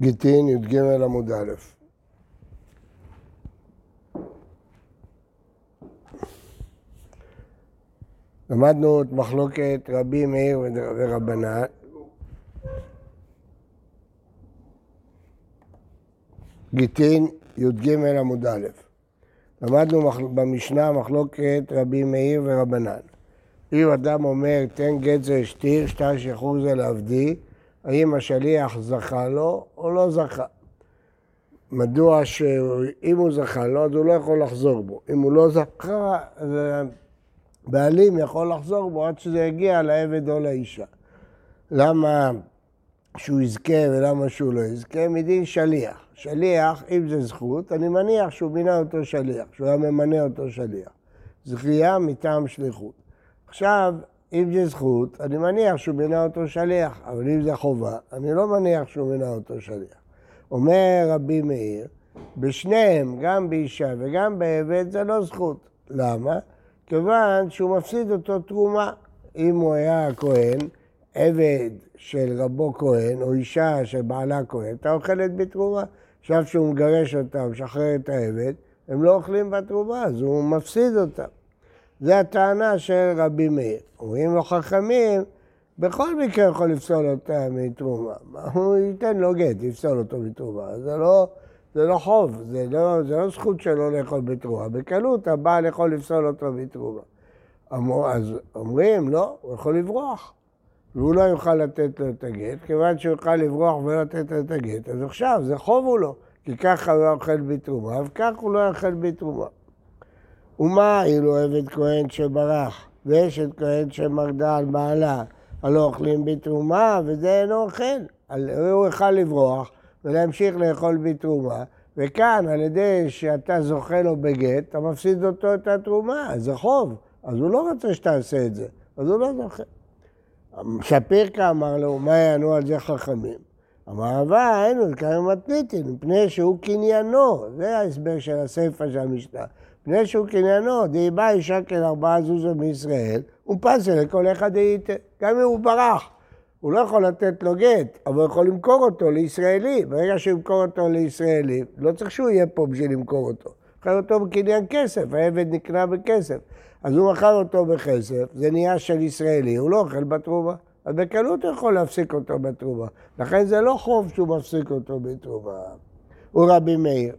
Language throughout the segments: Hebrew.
גיטין, י"ג עמוד א'. למדנו את מחלוקת רבי מאיר ורבנן. גיטין, י"ג עמוד א'. למדנו במשנה מחלוקת רבי מאיר ורבנן. אם אדם אומר, תן גט זה אשתי, שטר שחרור זה לעבדי, האם השליח זכה לו או לא זכה. מדוע שאם הוא זכה לו, אז הוא לא יכול לחזור בו. אם הוא לא זכה, אז הבעלים יכול לחזור בו עד שזה יגיע לעבד או לאישה. למה שהוא יזכה ולמה שהוא לא יזכה? מדין שליח. שליח, אם זה זכות, אני מניח שהוא מינה אותו שליח, שהוא היה ממנה אותו שליח. זכייה מטעם שליחות. עכשיו, אם זה זכות, אני מניח שהוא מינה אותו שליח, אבל אם זה חובה, אני לא מניח שהוא מינה אותו שליח. אומר רבי מאיר, בשניהם, גם באישה וגם בעבד, זה לא זכות. למה? כיוון שהוא מפסיד אותו תרומה. אם הוא היה כהן, עבד של רבו כהן, או אישה של בעלה כהן, אתה אוכלת בתרומה. עכשיו שהוא מגרש אותה, משחרר את העבד, הם לא אוכלים בתרומה, אז הוא מפסיד אותה. זה הטענה של רבי מאיר. אומרים לו חכמים, בכל מקרה יכול לפסול אותה מתרומה. הוא ייתן לו גט, יפסול אותו מתרומה. זה לא, זה לא חוב, זה לא, זה לא זכות שלו לאכול בתרומה. בקלות הבעל יכול לפסול אותו מתרומה. אז אומרים, לא, הוא יכול לברוח. והוא לא יוכל לתת לו את הגט, כיוון שהוא יוכל לברוח ולא לתת לו את הגט, אז עכשיו זה חוב הוא לו, כי ככה הוא לא אוכל בתרומה, וכך הוא לא יאכל בתרומה. ומה אילו עבד כהן שברח, ואשת כהן שמרדה על בעלה, הלא אוכלים בתרומה, וזה אינו אוכל. הוא יוכל לברוח ולהמשיך לאכול בתרומה, וכאן, על ידי שאתה זוכה לו בגט, אתה מפסיד אותו את התרומה, זה חוב. אז הוא לא רוצה שתעשה את זה, אז הוא לא זוכה. שפירקה אמר לו, מה יענו על זה חכמים? אמר אבה, אין לו, כאן מתניתין, מפני שהוא קניינו. זה ההסבר של הסיפא של המשנה. מפני שהוא קניינו, דהיבא אישה כן ארבעה זוזו מישראל, הוא פסל לכל אחד דהייתא. גם אם הוא ברח, הוא לא יכול לתת לו גט, אבל הוא יכול למכור אותו לישראלי. ברגע שהוא ימכור אותו לישראלי, לא צריך שהוא יהיה פה בשביל למכור אותו. מכר אותו בקניין כסף, העבד נקנה בכסף. אז הוא מכר אותו בכסף, זה נהיה של ישראלי, הוא לא אוכל בתרומה. אז בקלות הוא יכול להפסיק אותו בתרומה. לכן זה לא חוב שהוא מפסיק אותו בתרומה. הוא רבי מאיר.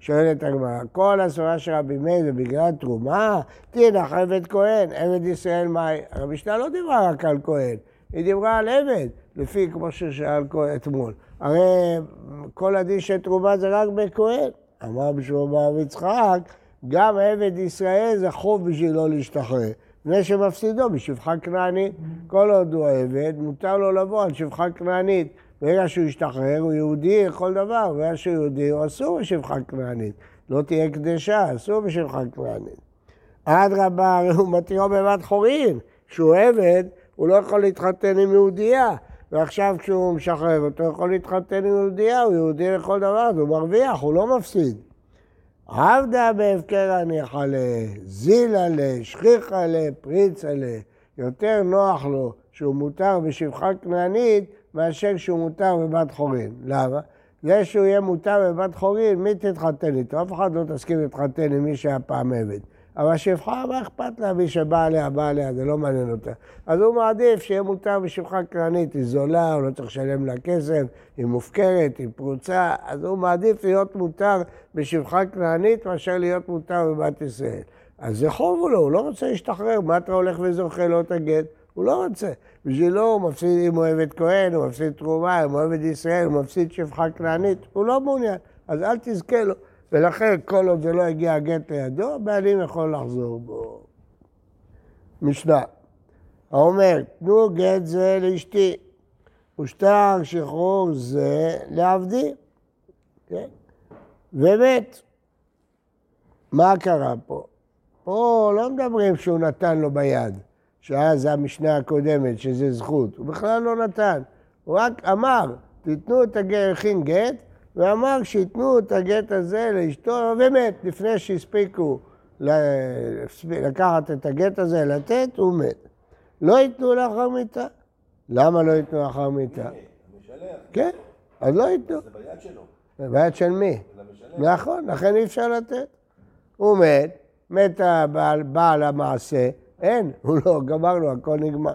שואלת הגמרא, כל הסברה של רבי מאיר זה בגלל תרומה? תנח עבד כהן, עבד ישראל מאי. המשנה לא דיברה רק על כהן, היא דיברה על עבד, לפי כמו ששאל אתמול. הרי כל הדין של תרומה זה רק בכהן. אמר בשביל רב יצחק, גם עבד ישראל זה חוב בשבילו להשתחרר. מפני שמפסידו בשפחה כנענית. כל עוד הוא עבד, מותר לו לבוא על שפחה כנענית. ברגע שהוא ישתחרר, הוא יהודי לכל דבר, ברגע שהוא יהודי, הוא אסור בשפחה כנענית. לא תהיה קדשה, אסור בשפחה כנענית. אדרבה, הוא מתירו בבת חורין. כשהוא עבד, הוא לא יכול להתחתן עם יהודייה. ועכשיו כשהוא משחרר אותו, הוא יכול להתחתן עם יהודייה, הוא יהודי לכל דבר, הוא מרוויח, הוא לא מפסיד. עבדה בהפקר הניחא ל, זילה ל, שכיחה ל, פריצה ל. יותר נוח לו שהוא מותר בשפחה כנענית מאשר שהוא מותר בבת חורין. למה? זה שהוא יהיה מותר בבת חורין, מי תתחתן איתו? אף אחד לא תסכים להתחתן עם מי שהיה פעם עבד. אבל שפחה, מה אכפת לה מי שבא עליה, בא עליה, זה לא מעניין אותה. אז הוא מעדיף שיהיה מותר בשפחה כנענית, היא זולה, הוא לא צריך לשלם לה כסף, היא מופקרת, היא פרוצה, אז הוא מעדיף להיות מותר בשפחה כנענית מאשר להיות מותר בבת ישראל. אז זה חוב לו, הוא לא רוצה להשתחרר, מה אתה הולך וזוכה לו את? הוא לא רוצה. בשבילו הוא מפסיד, אם הוא אוהב את כהן, הוא מפסיד תרומה, אם הוא אוהב את ישראל, הוא מפסיד שפחה כנענית, הוא לא מעוניין. אז אל תזכה לו. ולכן כל עוד זה לא הגיע הגט לידו, הבעלים יכול לחזור בו. משנה, האומר, תנו גט זה לאשתי, ושטר שחרור זה לעבדי. כן? ומת. מה קרה פה? פה לא מדברים שהוא נתן לו ביד, שאז המשנה הקודמת, שזה זכות. הוא בכלל לא נתן. הוא רק אמר, תיתנו את הגר, הכין גט, ואמר שייתנו את הגט הזה לאשתו, ומת, לפני שהספיקו לקחת את הגט הזה, לתת, הוא מת. לא ייתנו לאחר מיתה. למה לא ייתנו לאחר מיתה? כן, אז לא ייתנו. זה ביד שלו. זה ביד של מי? נכון, לכן אי אפשר לתת. הוא מת, מת בעל המעשה, אין, הוא לא, גמרנו, הכל נגמר.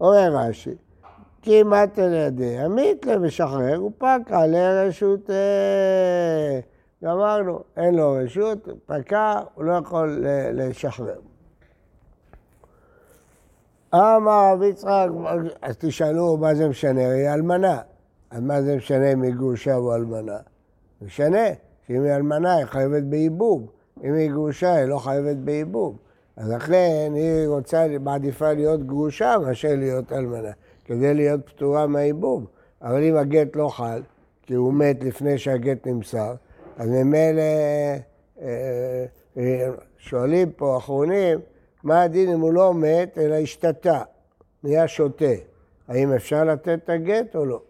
אומר רש"י, כמעט על ידי המיתלה ושחרר ופקע לרשות... אה, גמרנו, אין לו רשות, פקע, הוא לא יכול לשחרר. אמר רב יצחק, אז תשאלו מה זה משנה, היא אלמנה. אז מה זה משנה אם היא גרושה או אלמנה? משנה, שאם היא אלמנה היא חייבת בייבום, אם היא גרושה היא לא חייבת בייבום. אז לכן היא רוצה, מעדיפה להיות גרושה מאשר להיות אלמנה, כדי להיות פטורה מהייבום. אבל אם הגט לא חל, כי הוא מת לפני שהגט נמסר, אז ממילא אה, אה, שואלים פה אחרונים, מה הדין אם הוא לא מת אלא השתתה, נהיה שותה. האם אפשר לתת את הגט או לא?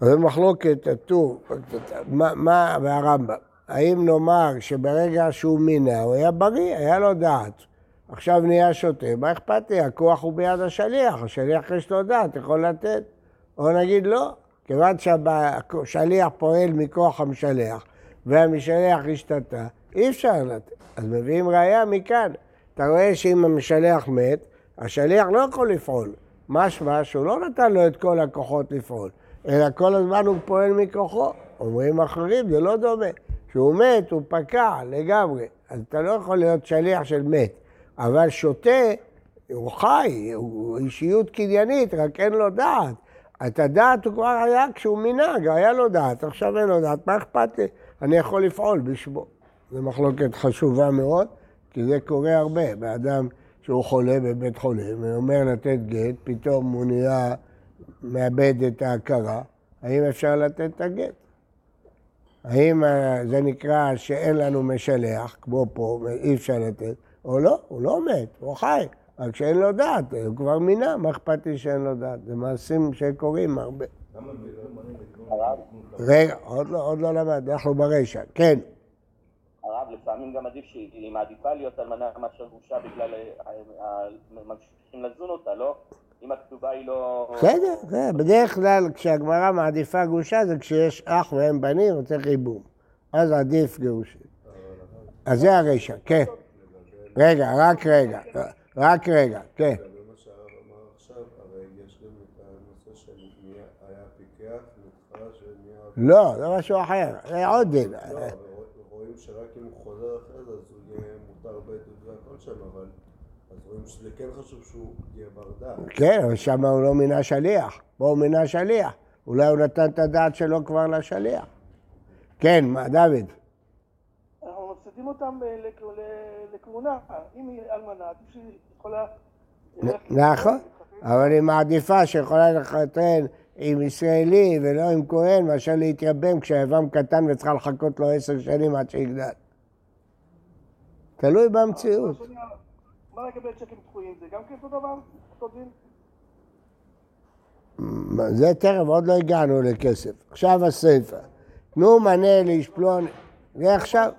אז מחלוקת הטור, מה, מה, והרמב"ם, האם נאמר שברגע שהוא מינה הוא היה בריא, היה לו דעת, עכשיו נהיה שותה, מה אכפת לי? הכוח הוא ביד השליח, השליח יש לו דעת, יכול לתת. או נגיד לא, כיוון שהשליח פועל מכוח המשלח, והמשלח השתתה, אי אפשר לתת. אז מביאים ראייה מכאן. אתה רואה שאם המשלח מת, השליח לא יכול לפעול. משמע שהוא לא נתן לו את כל הכוחות לפעול, אלא כל הזמן הוא פועל מכוחו. אומרים אחרים, זה לא דומה. כשהוא מת, הוא פקע לגמרי. אז אתה לא יכול להיות שליח של מת. אבל שותה, הוא חי, הוא אישיות קניינית, רק אין לו דעת. את הדעת הוא כבר היה כשהוא מנהג, היה לו דעת, עכשיו אין לו דעת, מה אכפת לי? אני יכול לפעול בשמו. זו מחלוקת חשובה מאוד, כי זה קורה הרבה. באדם שהוא חולה בבית חולים, ואומר לתת גט, פתאום הוא נהיה, מאבד את ההכרה, האם אפשר לתת את הגט? האם אה, זה נקרא שאין לנו משלח, כמו פה, אי אפשר לתת, או לא, הוא לא מת, הוא חי, רק שאין לו דעת, הוא כבר מינה, מה אכפת לי שאין לו דעת? זה מעשים שקורים הרבה. רגע, עוד לא, עוד לא למד, אנחנו ברשע, כן. הרב, לפעמים גם עדיף שהיא מעדיפה להיות אלמנה מאשר גרושה בגלל ממשיכים לזון אותה, לא? אם הכתובה היא לא... בסדר, זה, בדרך כלל כשהגמרא מעדיפה גרושה זה כשיש אח ואין בנים וצריך ייבום. אז עדיף גירושים. אז זה הרשע, כן. רגע, רק רגע, רק רגע, כן. לא, זה משהו אחר, זה עוד דין. לא, אבל רואים שרק אם הוא חוזר אחרי זה, אז הוא יהיה מותר בעדות והכל שם, אבל... אז רואים שזה כן חשוב שהוא יהיה בר דעת. כן, אבל שם הוא לא מינה שליח. פה הוא מינה שליח. אולי הוא נתן את הדעת שלו כבר לשליח. כן, מה, דוד? אנחנו מפסידים אותם ל- לכהונה. אם היא אלמנה, עדיף שהיא יכולה... נכון, אבל היא מעדיפה שיכולה לחתן עם ישראלי ולא עם כהן, מאשר להתייבם כשהיבם קטן וצריכה לחכות לו עשר שנים עד שיגדל. תלוי במציאות. מה לגבי צ'קים דחויים? זה גם כן אותו דבר? אותו דין? זה תכף, עוד לא הגענו לכסף. עכשיו הסיפא. תנו מנה לאיש פלוני. זה עכשיו,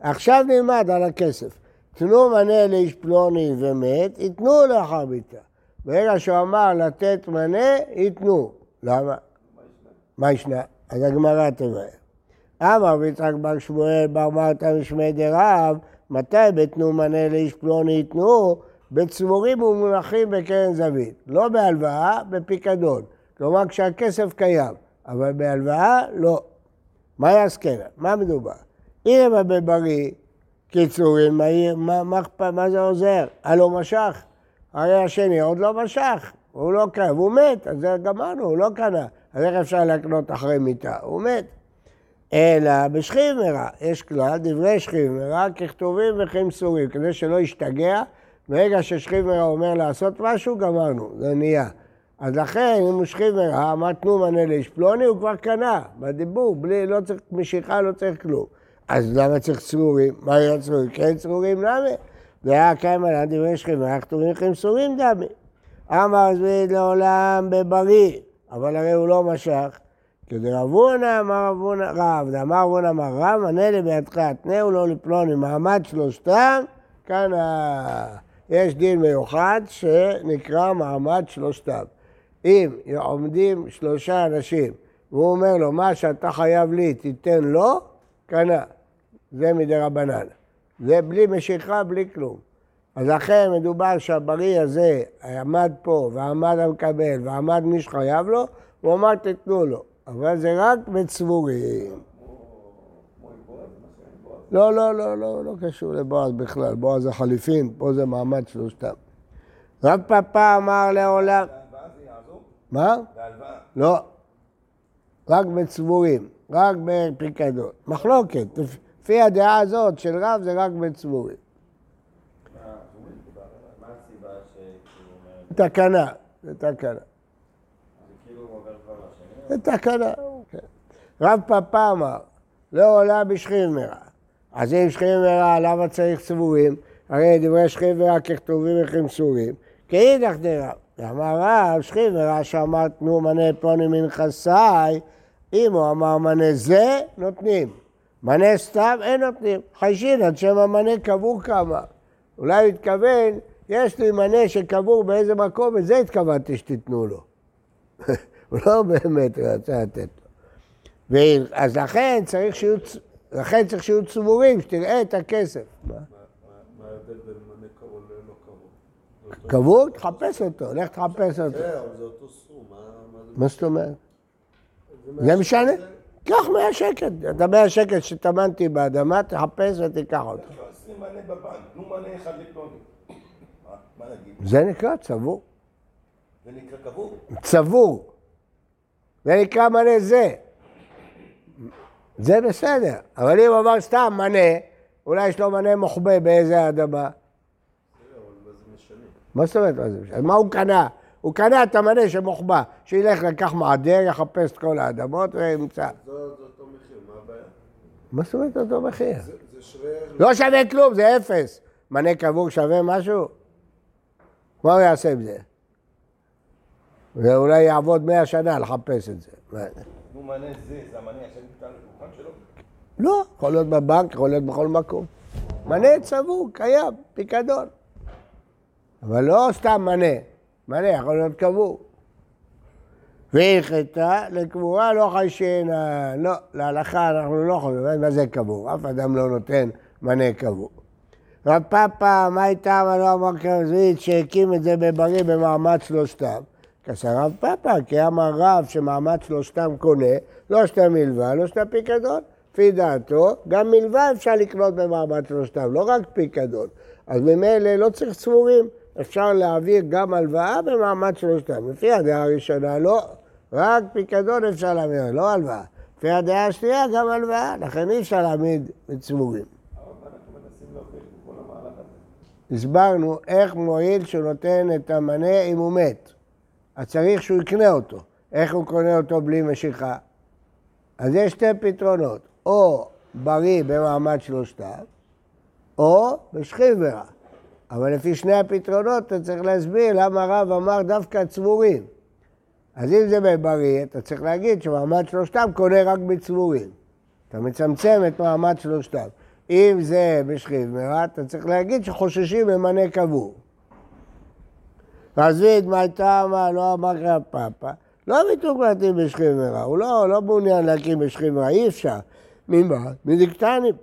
עכשיו נלמד על הכסף. תנו מנה לאיש פלוני ומת, ייתנו לאחר ביתה. ברגע שהוא אמר לתת מנה, ייתנו. למה? מה ישנה? אז הגמרא תבהר. אמר ויצחק בר שמואל בר מרתא משמי דרב, מתי בתנו מנה לאיש פלוני ייתנו? בצבורים ומונחים בקרן זווית. לא בהלוואה, בפיקדון. כלומר כשהכסף קיים, אבל בהלוואה לא. מה יעסקנה? מה מדובר? אם בבריא, קיצורים, מה, מה, מה, מה, זה עוזר? הלא משך. הרי השני עוד לא משך, הוא לא קנה, והוא מת, אז זה גמרנו, הוא לא קנה. אז איך אפשר להקנות אחרי מיתה? הוא מת. אלא בשכימרה, יש כלל, דברי שכימרה, ככתובים וכמסורים, כדי שלא ישתגע, ברגע ששכימרה אומר לעשות משהו, גמרנו, זה נהיה. אז לכן, אם הוא שכימרה, אמר תנו מנה לאיש פלוני, הוא כבר קנה, בדיבור, בלי, לא צריך משיכה, לא צריך כלום. אז למה צריך צרורים? מה יהיה צרורים? כן צרורים, למה? קיים על דברי שכימרה, כתובים וכמסורים דמי. אמר זביד לעולם בבריא, אבל הרי הוא לא משך. כדרב הונא אמר רב הונא רב, דאמר רב הונא אמר רב, ענה לי בידך התנאו לו לפלוני מעמד שלושתם, כאן ה... יש דין מיוחד שנקרא מעמד שלושתם. אם עומדים שלושה אנשים, והוא אומר לו, מה שאתה חייב לי, תיתן לו, קנה. זה מדי רבנן. זה בלי משיכה, בלי כלום. אז לכן מדובר שהבריא הזה עמד פה, ועמד המקבל, ועמד מי שחייב לו, הוא אמר תיתנו לו. אבל זה רק בצבורים. לא, לא, לא, לא, לא קשור לבועז בכלל. בועז זה חליפין, פה זה מעמד שלושתם. רב פאפה אמר לעולם... מה? לא. רק בצבורים, רק בפיקדון. מחלוקת. לפי הדעה הזאת של רב זה רק בצבורים. מה הסיבה אומר... תקנה, זה תקנה. זה כאילו הוא עובר כבר לשני? זה תקנה. רב פאפה אמר, לא עולה בשכיב מרע. אז אם שכיב מרע, למה צריך צבורים? הרי דברי שכיב מרע ככתובים וכמסורים. כאידך דרב. אמר רב, שכיב מרע שאמר תנו מנה פלוני מנכסי, אם הוא אמר מנה זה, נותנים. מנה סתם, אין נותנים. חיישין, עד שם המנה קבור כמה. אולי הוא התכוון, יש לי מנה שקבור באיזה מקום, וזה התכוונתי שתיתנו לו. הוא לא באמת רצה לתת לו. אז לכן צריך שיהיו, לכן צריך שיהיו צבורים, שתראה את הכסף. מה? ההבדל בין מנה קרוב ללא קרוב? קבור? תחפש אותו, לך תחפש אותו. כן, אבל זה אותו סכום, מה זאת אומרת? זה משנה? קח 100 שקל. אתה 100 שקל שטמנתי באדמה, תחפש ותיקח אותו. זה נקרא צבור. זה נקרא קבור? צבור. זה נקרא מנה זה. זה בסדר. אבל אם הוא אמר סתם מנה, אולי יש לו מנה מוחבא באיזה אדמה. מה זאת אומרת? מה זה משנה? מה הוא קנה? הוא קנה את המנה שמוחבא, שילך לקח מעדר, יחפש את כל האדמות וימצא. זה אותו מחיר, מה הבעיה? מה זאת אומרת אותו מחיר? לא שווה כלום, זה אפס. מנה קבור שווה משהו? מה הוא יעשה עם זה? זה אולי יעבוד מאה שנה לחפש את זה. נו מנה זה, זה עכשיו ניתן לשולחן שלו? לא, יכול להיות בבנק, יכול להיות בכל מקום. מנה צבור, קיים, פיקדון. אבל לא סתם מנה, מנה יכול להיות קבור. והלכתה לקבורה לא חיישנה, לא, להלכה אנחנו לא יכולים, מה זה קבור? אף אדם לא נותן מנה קבור. רב פאפה, מה איתם, לא אמר קרזית, שהקים את זה בבריא במעמד שלושתם? כסר רב פאפה, כי אמר רב שמעמד שלושתם קונה, לא שתי מלווה, לא שתי פיקדון. לפי דעתו, גם מלווה אפשר לקנות במעמד שלושתם, לא רק פיקדון. אז ממילא לא צריך צבורים, אפשר להעביר גם הלוואה במעמד שלושתם. לפי הדעה הראשונה, לא, רק פיקדון אפשר להעביר, לא הלוואה. לפי הדעה השנייה, גם הלוואה, לכן אי אפשר להעמיד הזה? הסברנו איך מועיל שהוא נותן את המנה אם הוא מת. אז צריך שהוא יקנה אותו. איך הוא קונה אותו בלי משיכה? אז יש שתי פתרונות, או בריא במעמד שלושתם, או בשכיב ורע. אבל לפי שני הפתרונות אתה צריך להסביר למה הרב אמר דווקא צבורים. אז אם זה בבריא, אתה צריך להגיד שמעמד שלושתם קונה רק בצבורים. אתה מצמצם את מעמד שלושתם. אם זה בשכיב מרע, אתה צריך להגיד שחוששים ממנה קבור. רזית, מה הייתה אמר, לא אמר רב פאפה, לא ביטוק להתאים בשכיב מרע, הוא לא, לא מעוניין להקים בשכיב מרע, אי אפשר. ממה? מדיקטנים.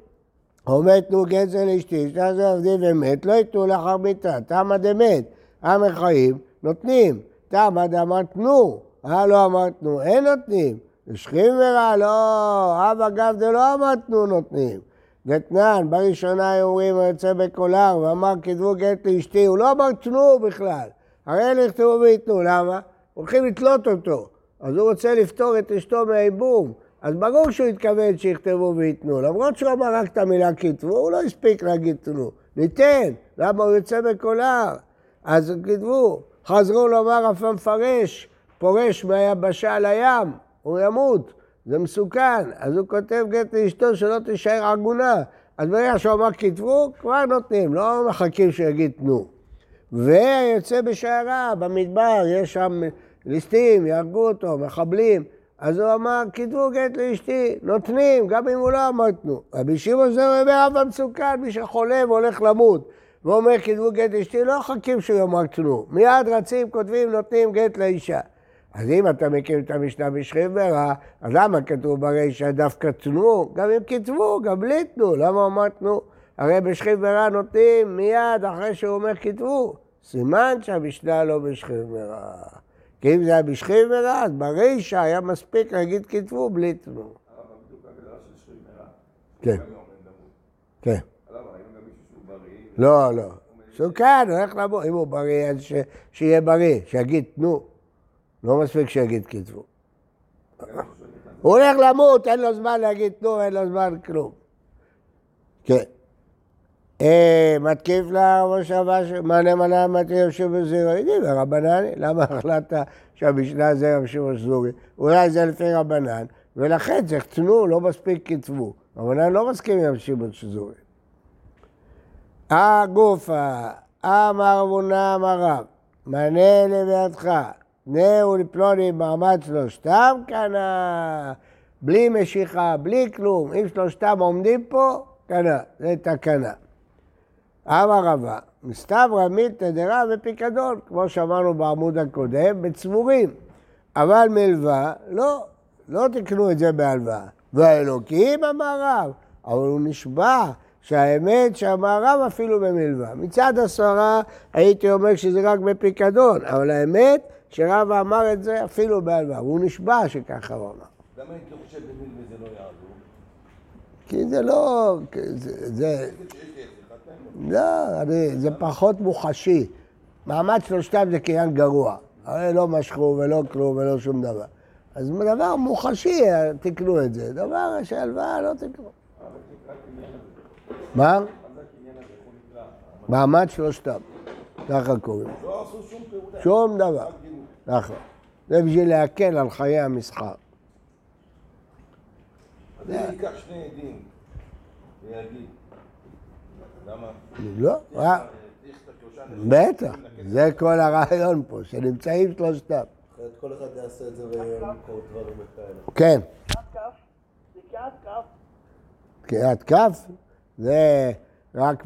עומד תנו גזל לאשתי, שתה זה עבדי ומת, לא ייתנו לאחר מיתה, תמה דמת, עמר חיים, נותנים, תמה דאמר תנו, אה לא אמר תנו, אין נותנים, בשכיב מרע, לא, אב אגב דלא אמר תנו נותנים. דתנן, בראשונה היו אומרים, יוצא בקולר, ואמר, כתבו גט לאשתי, הוא לא אמר תנו בכלל. הרי אלה יכתבו וייתנו, למה? הולכים לתלות אותו. אז הוא רוצה לפטור את אשתו מהייבום. אז ברור שהוא התכוון שיכתבו וייתנו. למרות שהוא אמר רק את המילה כתבו, הוא לא הספיק להגיד תנו. ניתן, למה הוא יוצא בקולר? אז כתבו, חזרו לומר אף המפרש, פורש מהיבשה לים, הוא ימות. זה מסוכן, אז הוא כותב גט לאשתו שלא תישאר עגונה. אז ברגע שהוא אמר כתבו, כבר נותנים, לא מחכים שיגיד תנו. ויוצא בשיירה, במדבר, יש שם ליסטים, יהרגו אותו, מחבלים. אז הוא אמר, כתבו גט לאשתי, נותנים, גם אם הוא לא אמר תנו. רבי שמעון זה אומר, אב המסוכן, מי שחולה והולך למות. והוא אומר, כתבו גט לאשתי, לא מחכים שהוא יאמר תנו. מיד רצים, כותבים, נותנים גט לאישה. אז אם אתה מכיר את המשנה בשכיב ורע, אז למה כתוב ברישא דווקא תנו? גם אם כתבו, גם בלי תנו. למה אמרת תנו? הרי בשכיב ורע נותנים מיד אחרי שהוא אומר כתבו. סימן שהמשנה לא בשכיב ורע. כי אם זה היה בשכיב ורע, אז ברישא היה מספיק להגיד כתבו בלי תנו. מרע. כן. כן. לא, לא. סוכן, הולך לבוא. אם הוא בריא, אז. שיהיה בריא, שיגיד תנו. לא מספיק שיגיד כתבו. הוא הולך למות, אין לו זמן להגיד תנו, אין לו זמן כלום. כן. אה, מתקיף לה מושבה, ש- מענה מנה מתי יושב בזירו. יודעים, רבנן, למה החלטת שהמשנה זה רב שמעון סדורי? אולי זה לפי רבנן, ולכן צריך תנו, לא מספיק כתבו. רבנן לא מסכים עם רב שמעון סדורי. הגופה, אמר אבונה אמר רב, מנה לבידך, נהו לפלוני מעמד שלושתם קנה, בלי משיכה, בלי כלום, אם שלושתם עומדים פה, קנה, זה תקנה. אמר רבא, מסתברא מילתא דרע ופיקדון, כמו שאמרנו בעמוד הקודם, בצבורים. אבל מלווה, לא, לא תקנו את זה בהלוואה. והאלוקים אמר רב, אבל הוא נשבע שהאמת שאמר רב אפילו במלווה. מצד הסברה הייתי אומר שזה רק בפיקדון, אבל האמת שרב אמר את זה אפילו בהלוואה, והוא נשבע שככה הוא אמר. למה הייתי חושב במילווה זה לא יעזור? כי זה לא, זה, זה, לא, אני, זה פחות מוחשי. מעמד שלושתם זה קניין גרוע. הרי לא משכו ולא כלום ולא שום דבר. אז דבר מוחשי, תקנו את זה. דבר שהלוואה לא תקנו. מה? מעמד שלושתם. ככה קוראים. לא עשו שום פעולה. שום דבר. נכון. זה בשביל להקל על חיי המסחר. אז אם ייקח שני עדים ויגיד, למה? לא, את השלושה אנשים. בטח. זה כל הרעיון פה, שנמצאים שלושתם. אחרת כל אחד יעשה את זה וימכור דברים וכאלה. כן. קריאת כף, זה קריאת כף, זה רק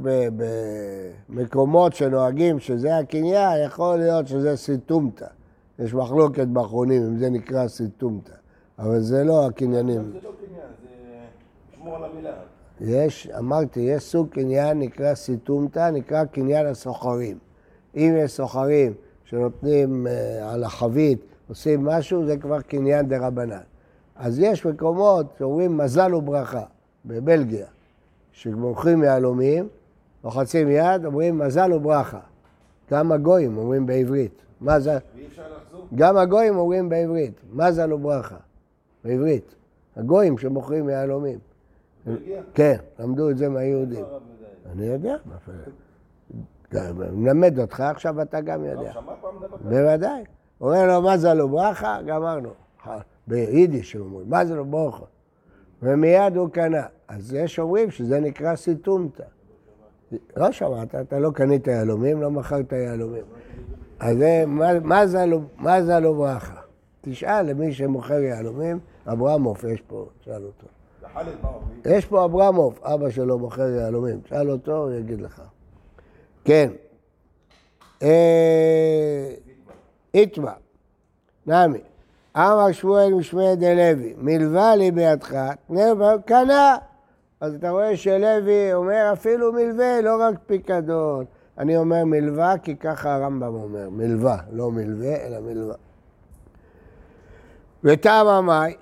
במקומות שנוהגים שזה הקניין, יכול להיות שזה סיטומתא. יש מחלוקת באחרונים אם זה נקרא סיטומתא, אבל זה לא הקניינים. זה לא קניין, זה לשמור על המילה. יש, אמרתי, יש סוג קניין נקרא סיטומתא, נקרא קניין הסוחרים. אם יש סוחרים שנותנים אה, על החבית, עושים משהו, זה כבר קניין דה רבנן. אז יש מקומות שאומרים מזל וברכה, בבלגיה, שמוכרים יהלומים, לוחצים יד, אומרים מזל וברכה. גם הגויים אומרים בעברית. מזל, ואי אפשר לחזור? גם הגויים אומרים בעברית, מזל וברכה, בעברית. הגויים שמוכרים יהלומים. כן, למדו את זה מהיהודים. אני יודע. מלמד אותך, עכשיו אתה גם. יודע. בוודאי. אומר לו, מה זה לו ברכה? גמרנו. ביידיש אומרים, מה זה לו ברכה? ומיד הוא קנה. אז יש אומרים שזה נקרא סיטומתא. לא שמעת, אתה לא קנית יהלומים, לא מכרת יהלומים. אז זה, מה- זה לו- ברכה? תשאל למי שמוכר יהלומים, אברמוב יש פה, תשאל אותו. יש פה אברמוב, אבא שלו מוכר יהלומים, תשאל אותו, הוא יגיד לך. כן. אה, איתמר, נעמי, אמר שמואל משמעי דלוי, מלווה לי בידך, קנה. אז אתה רואה שלוי אומר אפילו מלווה, לא רק פיקדון. אני אומר מלווה כי ככה הרמב"ם אומר, מלווה, לא מלווה, אלא מלווה. וטעם המאי,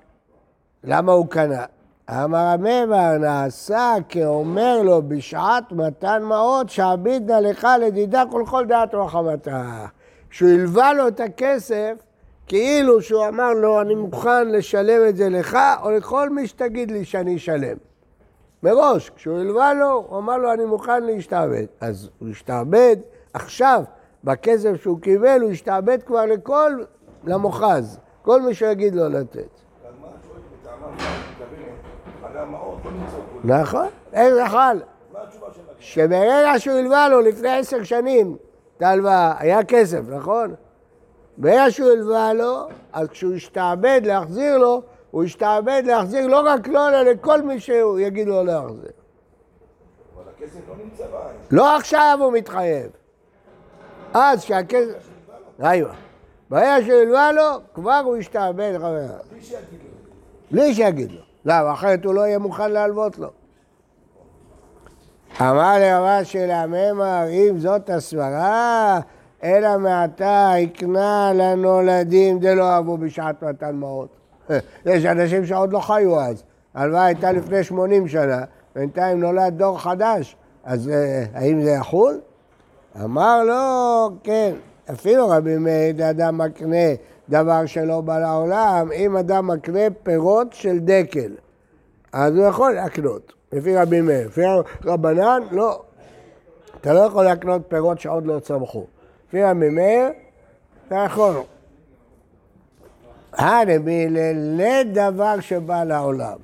למה הוא קנה? אמר הממר נעשה כאומר לו בשעת מתן מעות שעביד נא לך לדידה כל כל דעת רחמתה. כשהוא הלווה לו את הכסף, כאילו שהוא אמר לו אני מוכן לשלם את זה לך או לכל מי שתגיד לי שאני אשלם. מראש, כשהוא הלווה לו, הוא אמר לו אני מוכן להשתעבד. אז הוא השתעבד, עכשיו, בכסף שהוא קיבל, הוא השתעבד כבר לכל, למוכז, כל מי שיגיד לו לתת. לא נמצאות. נכון, איך זה? מה התשובה שלך? שברגע שהוא הלווה לו לפני עשר שנים את ההלוואה, היה כסף, נכון? ברגע שהוא הלווה לו, אז כשהוא השתעבד להחזיר לו, הוא השתעבד להחזיר לא רק לו, אלא לכל מי שהוא יגיד לו להחזיר. אבל הכסף לא נמצא בעין. לא עכשיו הוא מתחייב. אז שהכסף... ראימה. ברגע שהלווה לו, כבר הוא השתעבד חברה. בלי שיגיד לו. בלי שיגיד לו. למה? אחרת הוא לא יהיה מוכן להלוות לו. אמר לרבה של הממר, אם זאת הסברה, אלא מעתה הקנה לנולדים דלא אהבו בשעת מתן מעות. יש אנשים שעוד לא חיו אז. ההלוואה הייתה לפני 80 שנה, בינתיים נולד דור חדש, אז אה, האם זה יחול? אמר לו, כן, אפילו רבי מאיר אדם מקנה דבר שלא בא לעולם, אם אדם מקנה פירות של דקל, אז הוא יכול להקנות, לפי רבי מאיר. לפי רבנן, לא. אתה לא יכול להקנות פירות שעוד לא צמחו. לפי רבי מאיר, אתה יכול. הנביא לדבר שבא לעולם.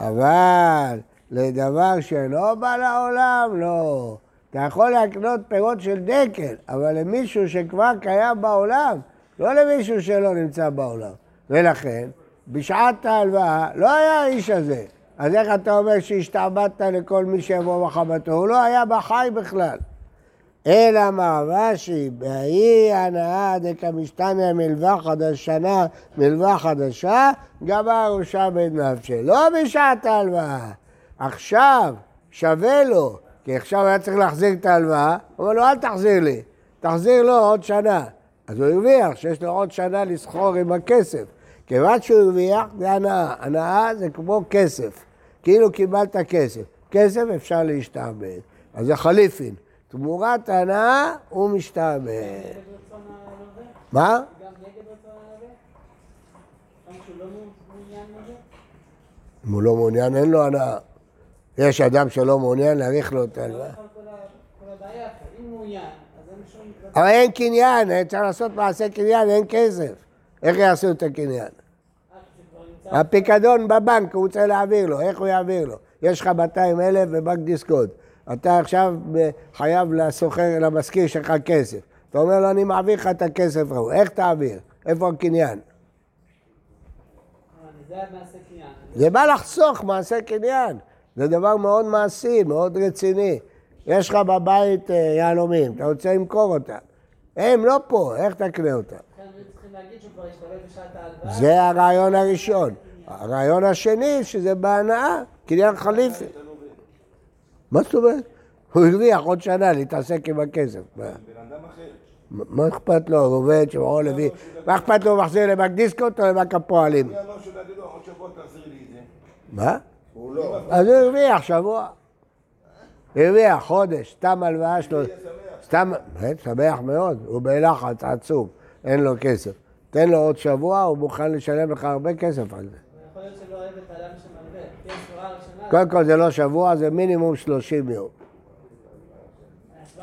אבל לדבר שלא בא לעולם, לא. אתה יכול להקנות פירות של דקל, אבל למישהו שכבר קיים בעולם, לא למישהו שלא נמצא בעולם. ולכן, בשעת ההלוואה לא היה האיש הזה. אז איך אתה אומר שהשתעבדת לכל מי שיבוא מחמתו? הוא לא היה בחי בכלל. אלא מה רש"י, בהאי הנאה דקמשתנא מלווה חדשנה מלווה חדשה, גמר ראשה בן נפשי. לא בשעת ההלוואה. עכשיו שווה לו, כי עכשיו היה צריך להחזיר את ההלוואה, אומר לו אל תחזיר לי, תחזיר לו עוד שנה. אז הוא הרוויח שיש לו עוד שנה לסחור עם הכסף. כיוון שהוא הרוויח זה הנאה, הנאה זה כמו כסף, כאילו קיבלת כסף. כסף אפשר להשתעבד, אז זה חליפין. תמורת הנאה הוא משתעבד. מה? לא מעוניין? אם הוא לא מעוניין, אין לו הנאה. יש אדם שלא מעוניין להאריך לו את ההלוואה. אבל אין קניין, צריך לעשות מעשה קניין, אין כסף. איך יעשו את הקניין? הפיקדון בבנק, הוא רוצה להעביר לו, איך הוא יעביר לו? יש לך 200 אלף בבנק דיסקונט. אתה עכשיו חייב לסוחר, למשכיר שלך כסף. אתה אומר לו, אני מעביר לך את הכסף ההוא. איך תעביר? איפה הקניין? זה בא לחסוך מעשה קניין. זה דבר מאוד מעשי, מאוד רציני. יש לך בבית אה, יהלומים, אתה רוצה למכור אותם. הם לא פה, איך תקנה אותם? ההלוואה. זה הרעיון הראשון. הרעיון השני, שזה בהנאה, קניין חליפי. מה זאת אומרת? הוא הרוויח עוד שנה להתעסק עם הכסף. מה- בן אדם אחר. מה אכפת לו, הוא עובד, שמעון לוי, מה אכפת לו, הוא מחזיר לבנק דיסקונט או לבנק הפועלים? זה? מה? הוא לא. אז הוא הרוויח שבוע. הרוויח חודש, סתם הלוואה שלו. סתם, כן, שמח מאוד, הוא בלחץ עצום, אין לו כסף. תן לו עוד שבוע, הוא מוכן לשלם לך הרבה כסף על זה. יכול להיות שלא אוהב את האדם שמלווה. כי הסברה הראשונה... קודם כל זה לא שבוע, זה מינימום 30 יום.